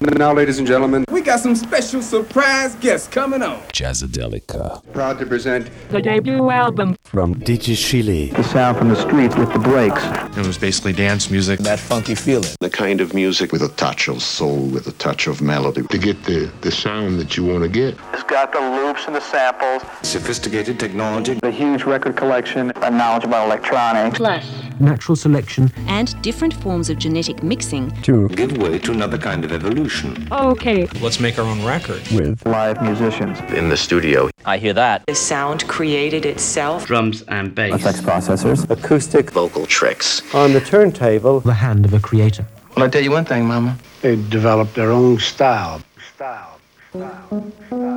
Now, ladies and gentlemen, We got some special surprise guests coming on. Jazzadelica. proud to present the debut album From DJ Chile. the sound from the streets with the breaks. It was basically dance music. that funky feeling. the kind of music with a touch of soul, with a touch of melody. to get the, the sound that you want to get. It's got the loops and the samples, Sophisticated technology. a huge record collection, a knowledge about electronics. plus natural selection, and different forms of genetic mixing To Give way to another kind of evolution. Oh, okay Let's make our own record. with Live musicians. In the studio, I hear that. The sound created itself. drums and bass. Effects processors. acoustic vocal tricks. on the turntable. The hand of a creator. Well, I tell you one thing, Mama. They developed their own style. Style. style. Style.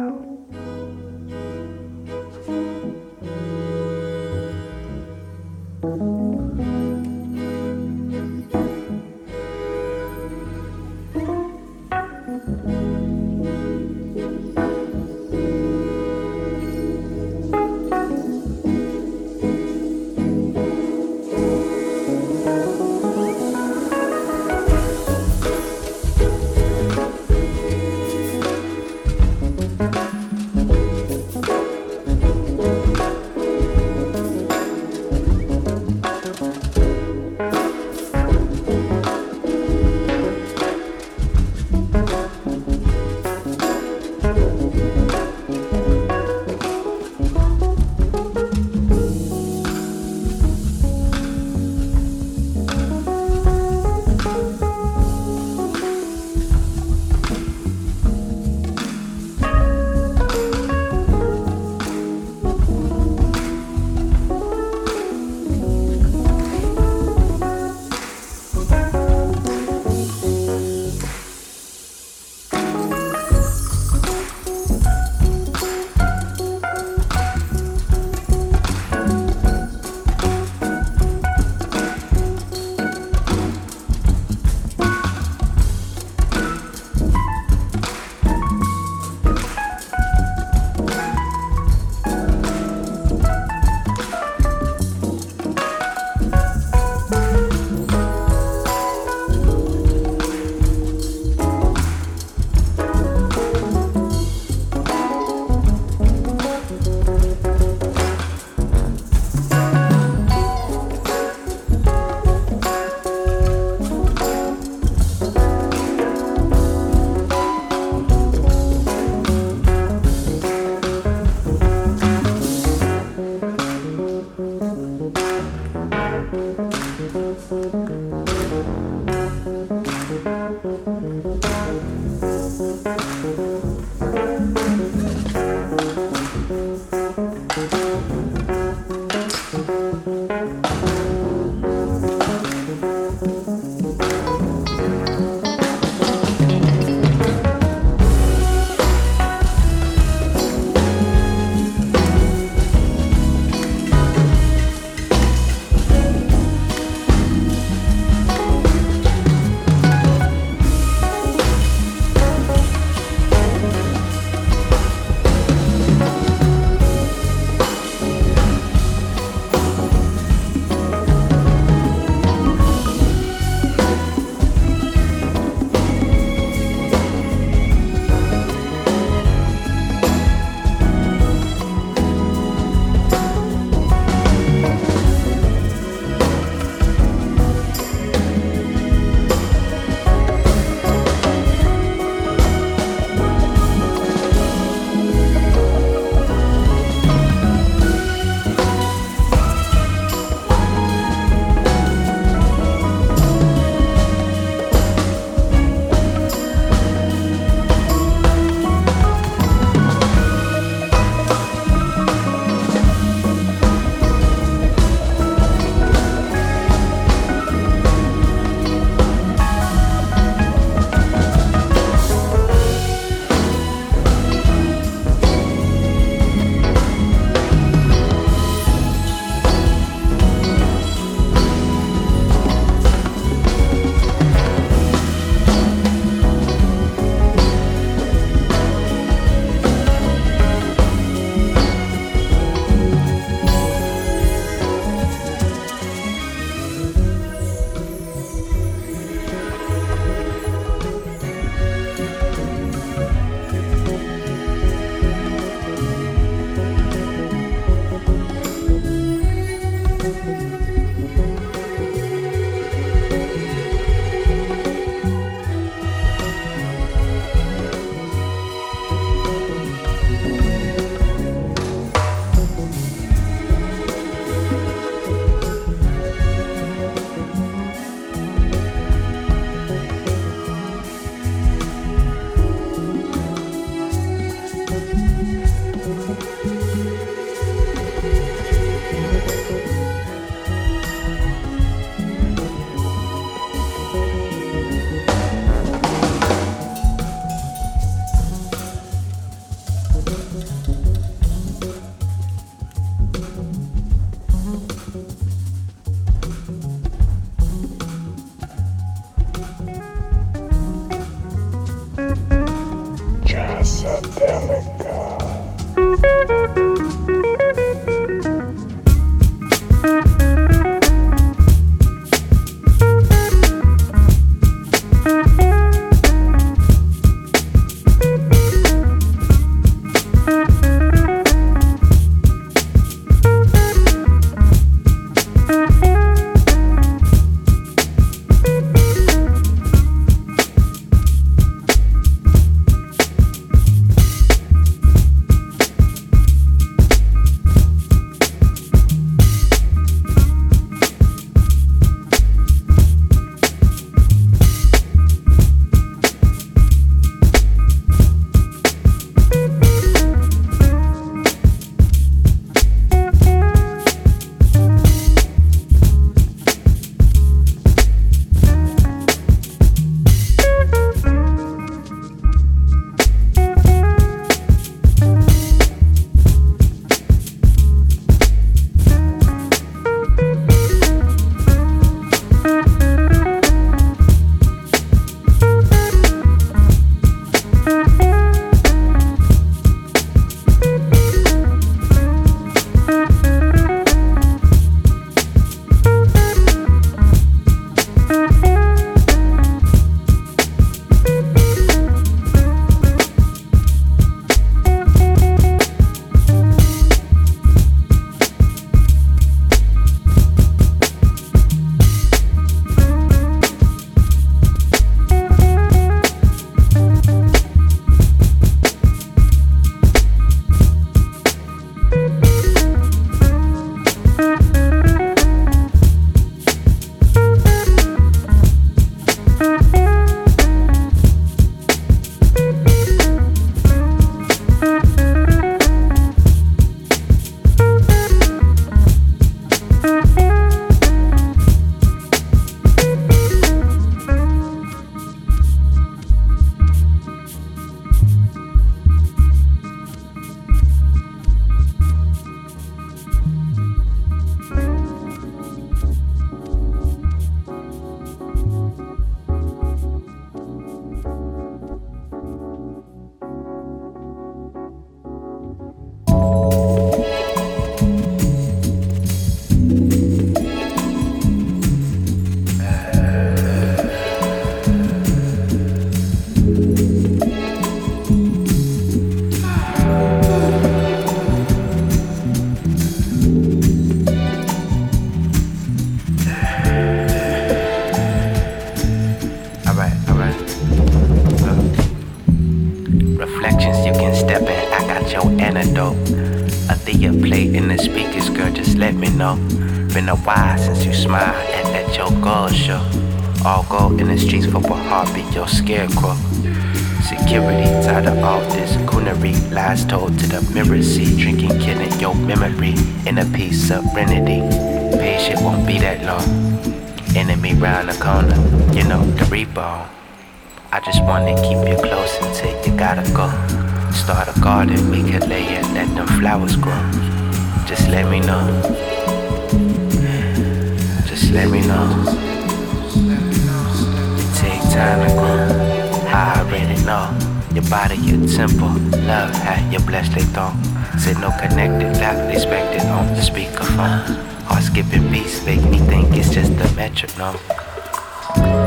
body, your temple, love, how you bless they thong. Said no connected, loudly expected on the speakerphone. Heart skipping beats make me think it's just a metronome.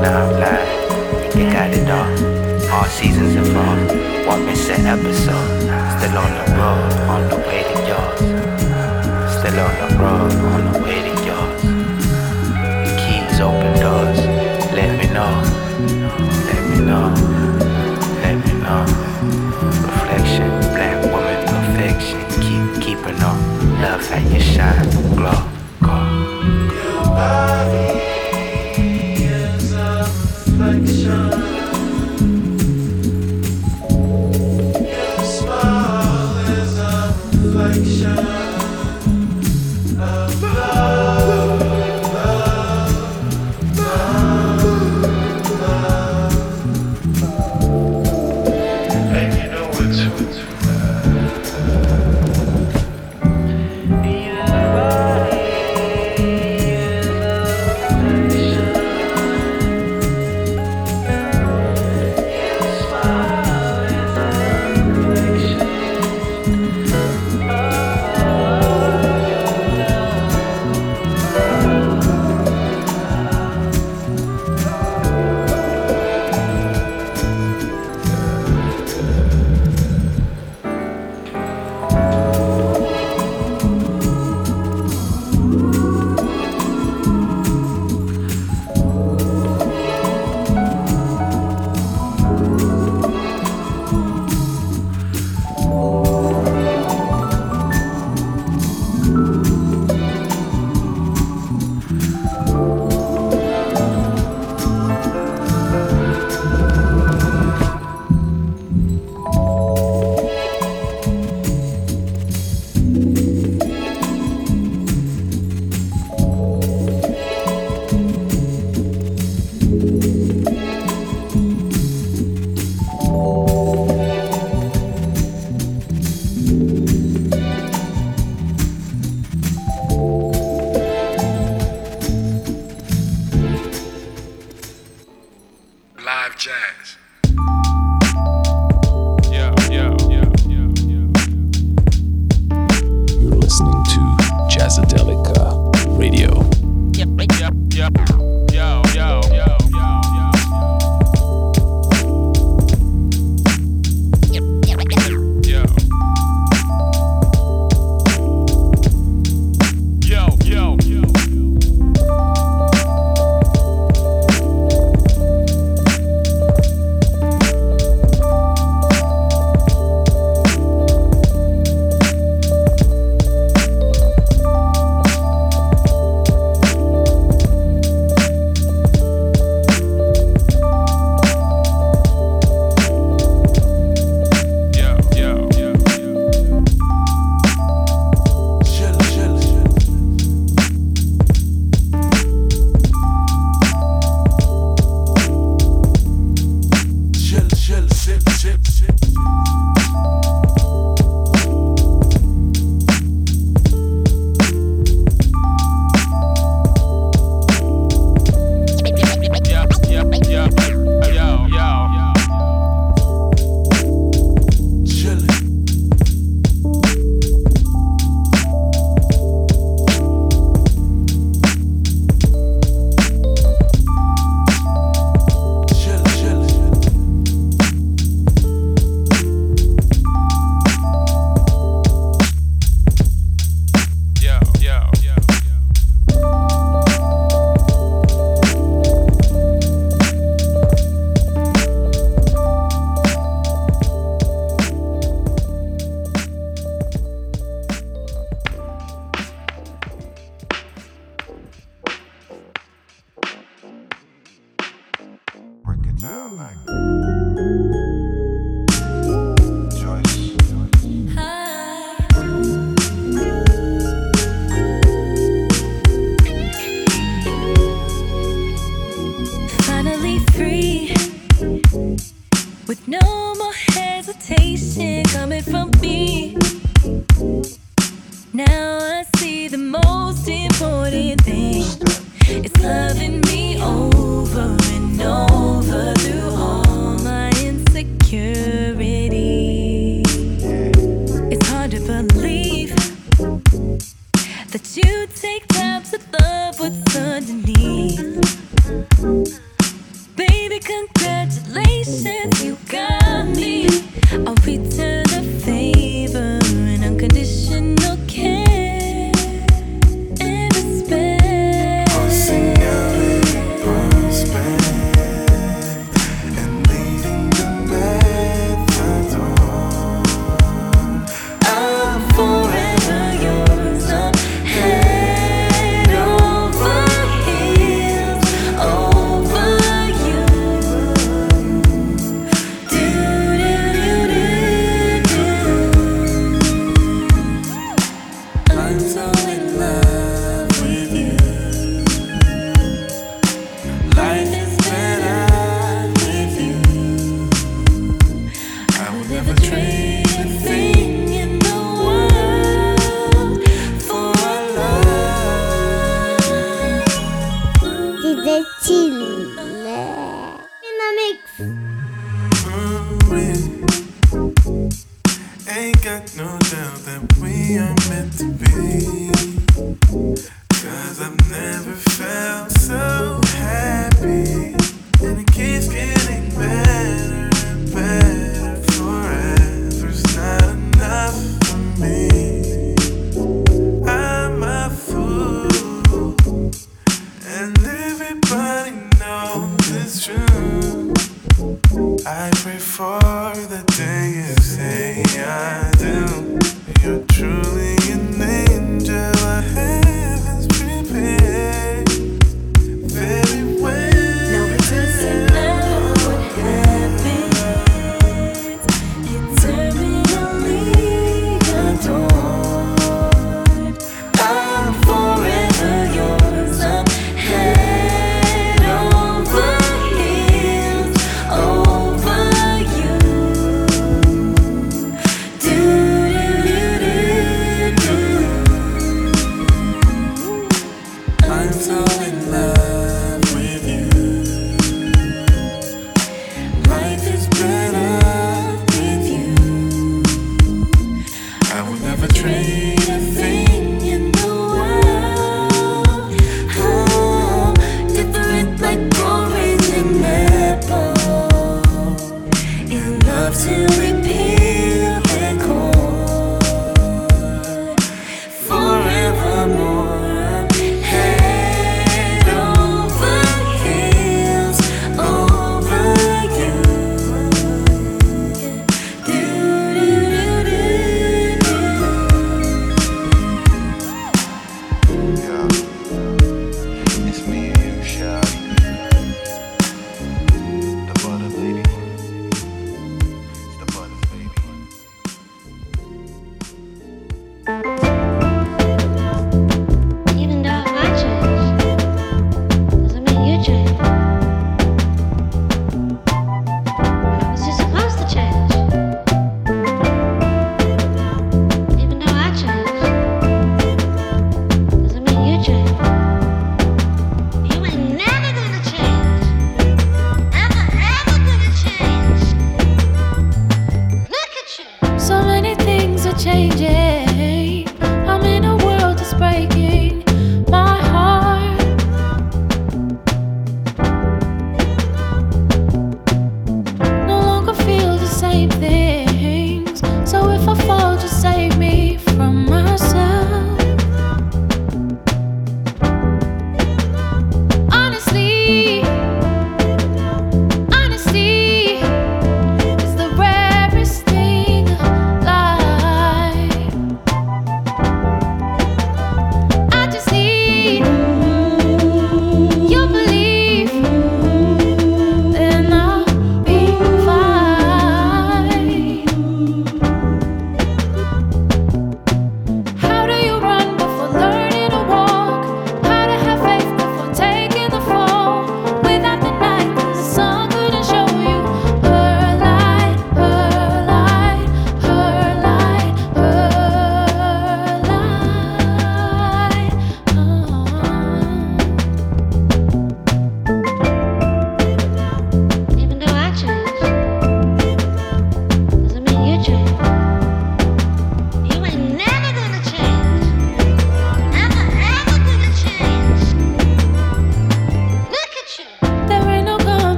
Now I'm lying, you got it all. All seasons involved, one missing episode. Still on the road, on the way to yours. Still on the road, on the way. take a shot.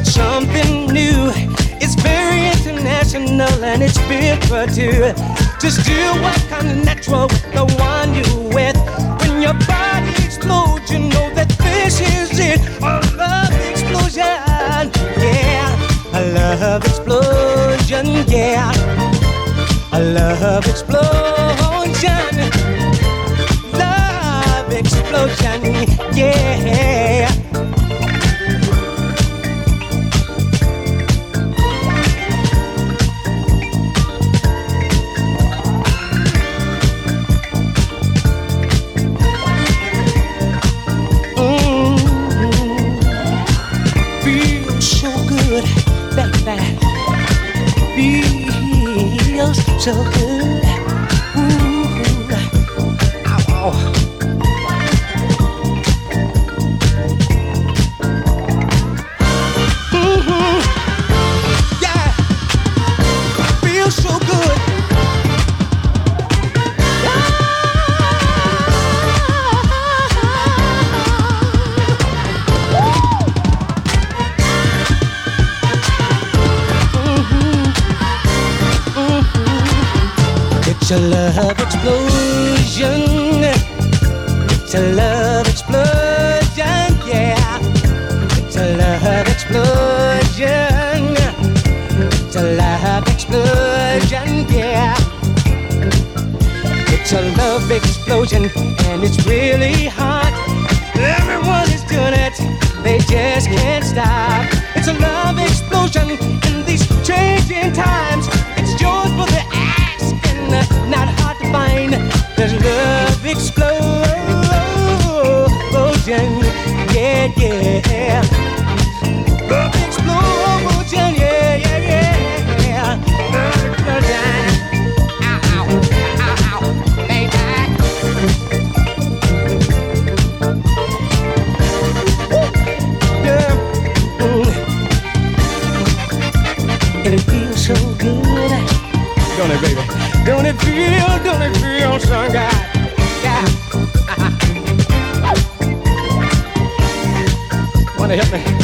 Not something new. It's very international and it's built for two. Just do what comes natural with the one you with. When your body explodes, you know that this is it. A love explosion. Yeah. A love explosion. Yeah. A love explosion. It's a love explosion. It's a love explosion, yeah. It's a love explosion. It's a love explosion, yeah. It's a love explosion, and it's really hot. Everyone is doing it, they just can't stop. It's a love explosion in these changing times. It's yours for the There's love explosion, yeah, yeah. Love explosion, yeah, yeah, yeah. Love explosion. Ow, ow, ow, ow, baby. Yeah. Mm. And it feels so good. Don't it, baby? Don't it feel, Wanna help me?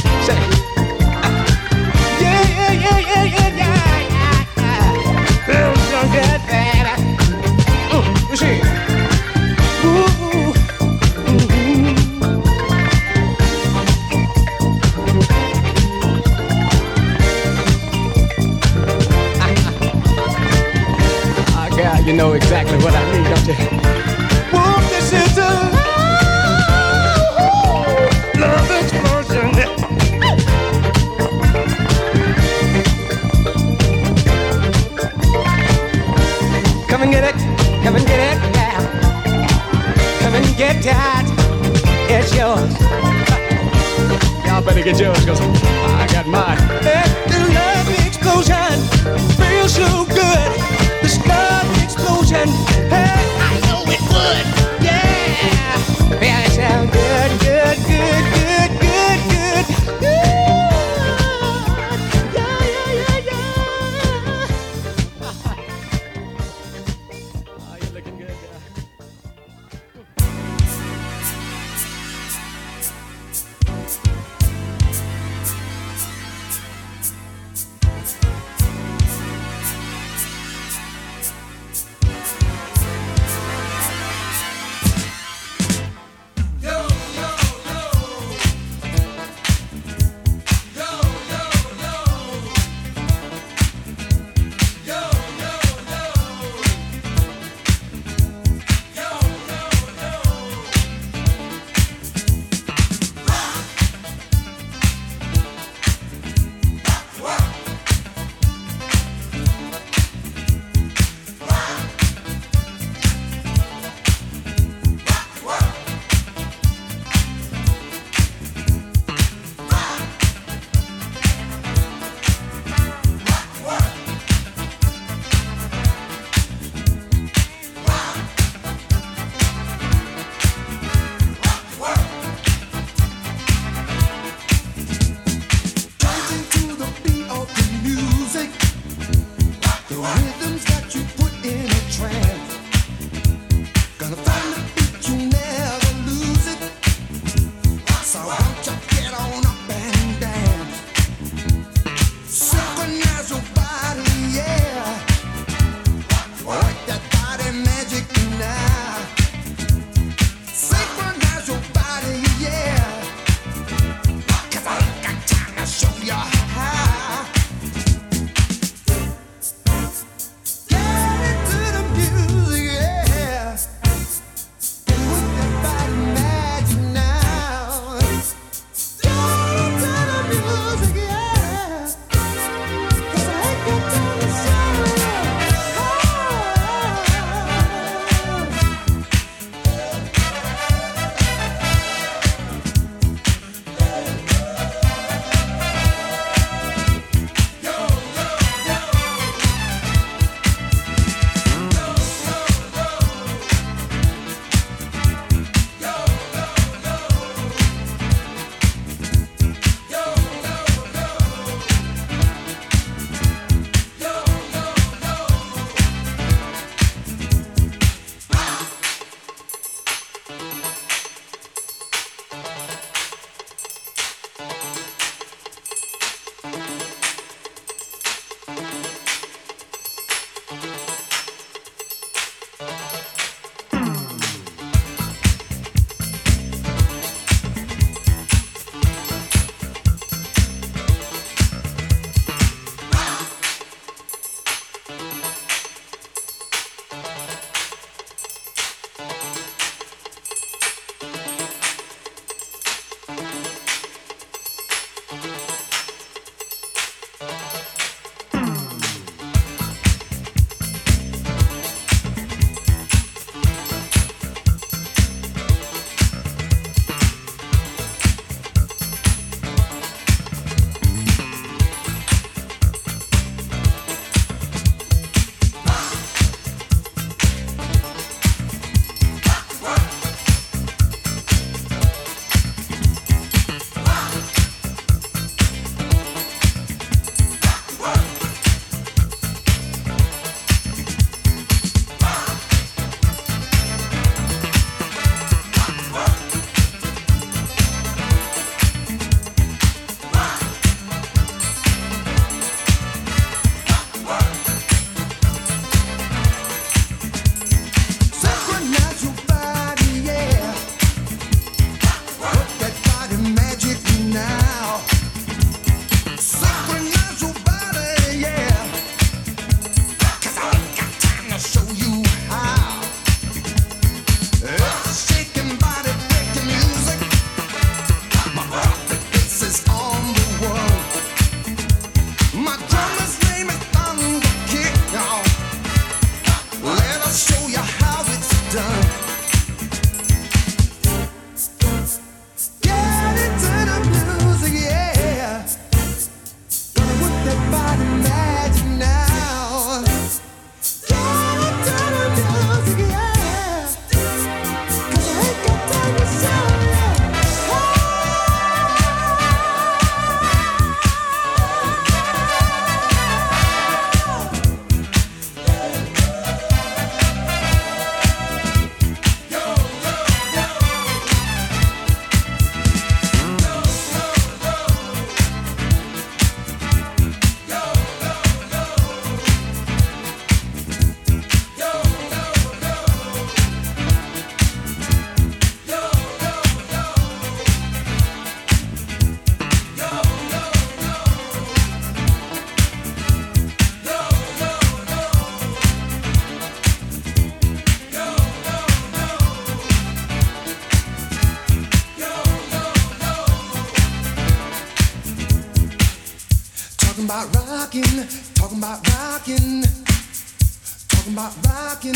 about rocking,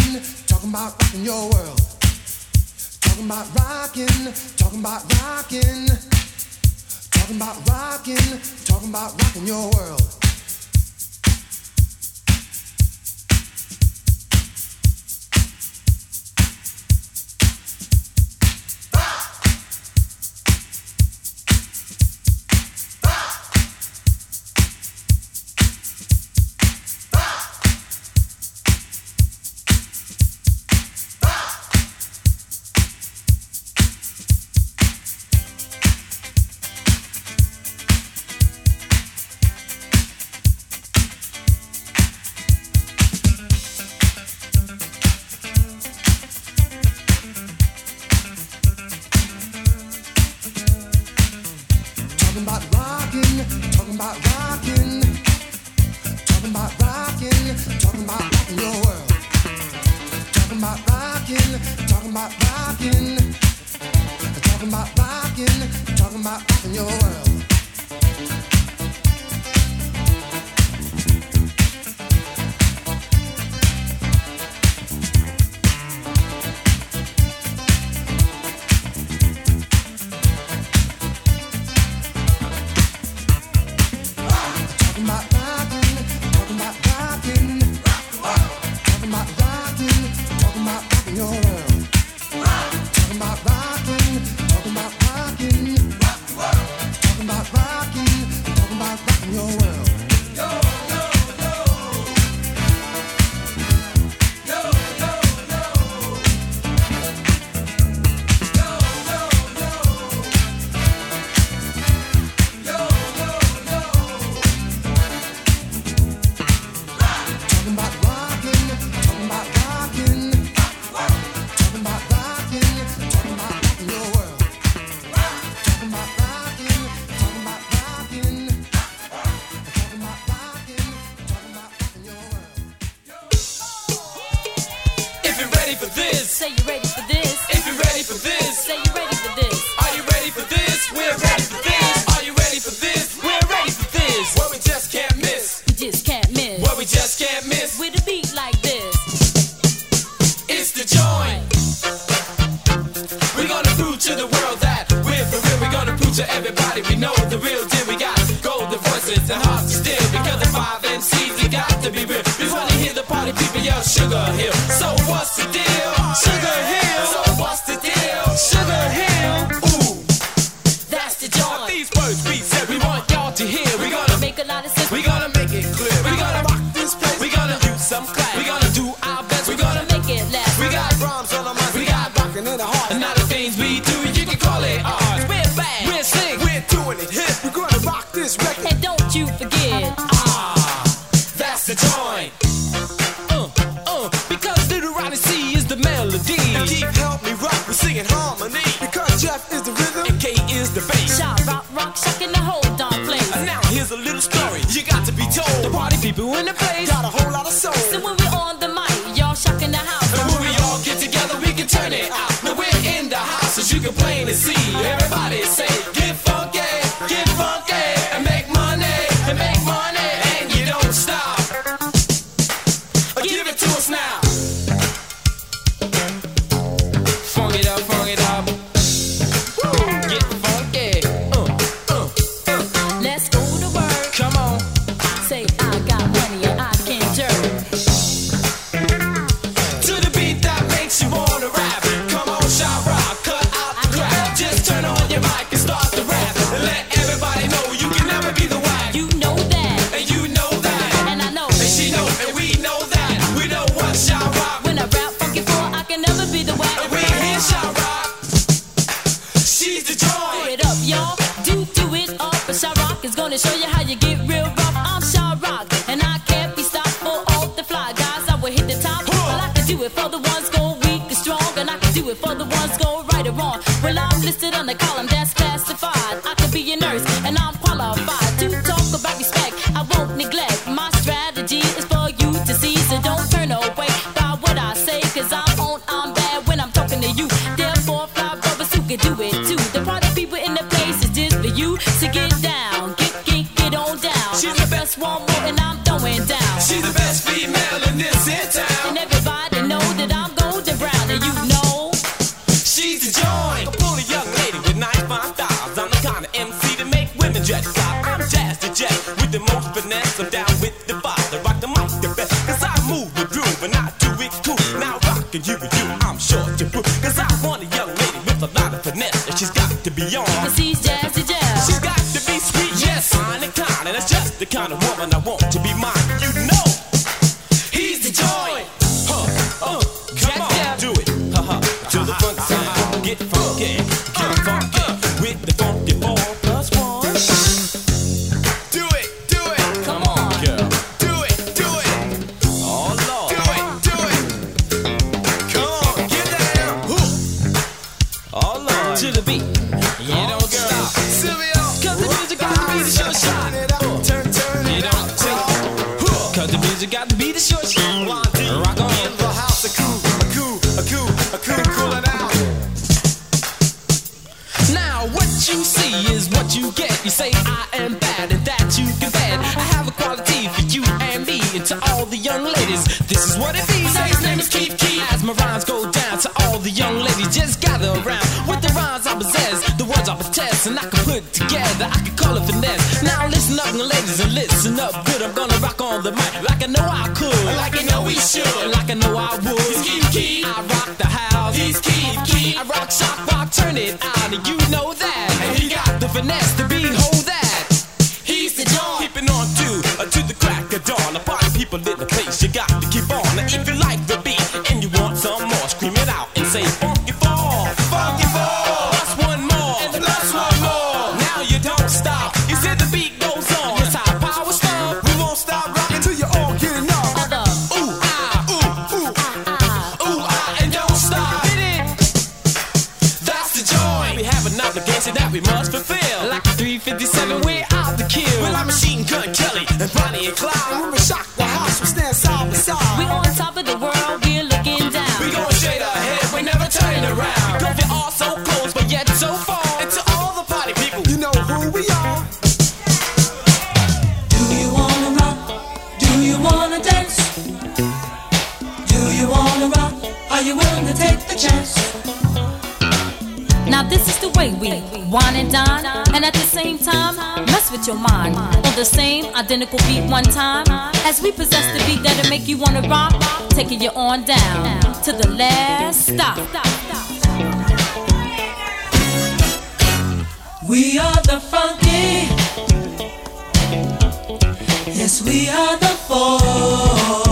talking about rocking your world. Talking about rocking, talking about rocking. Talking about rocking, talking about rocking your world. and Bonnie and Clyde, Ruben Shock the same, identical beat one time. As we possess the beat that'll make you wanna rock, taking you on down to the last stop. We are the funky. Yes, we are the four.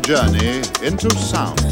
Journey into sound.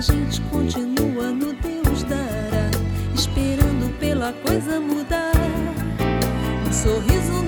a gente continua no Deus dará, esperando pela coisa mudar. Um sorriso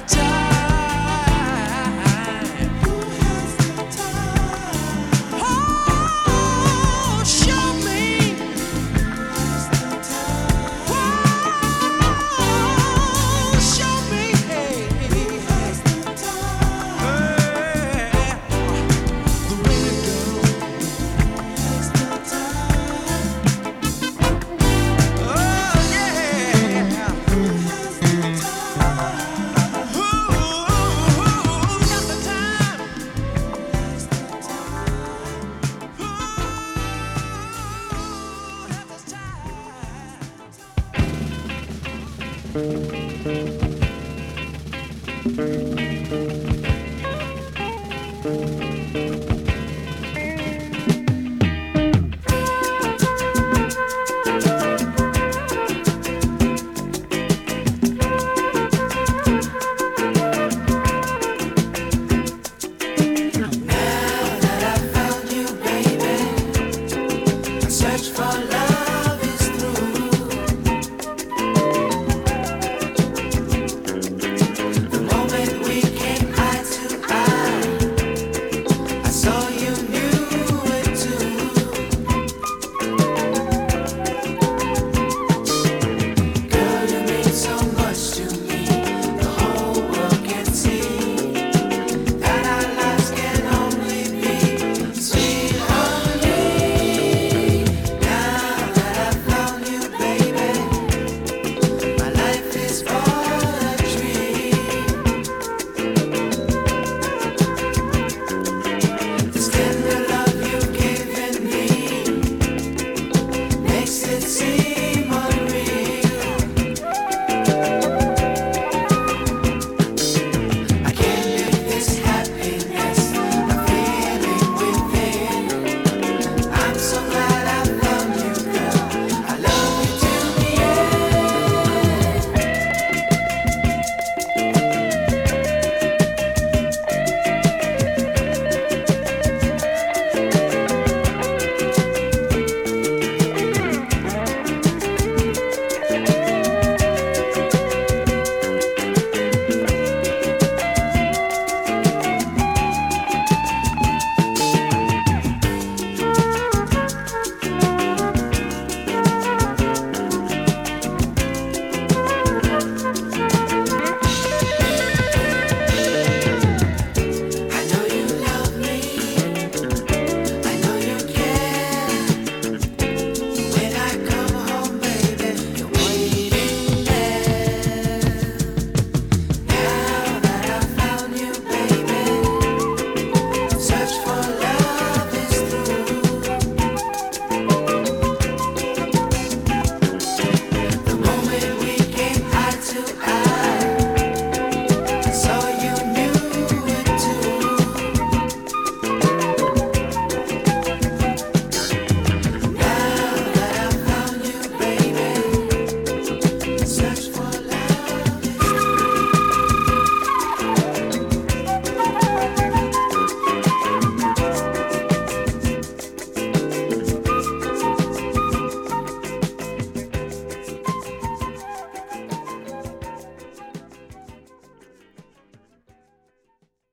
time.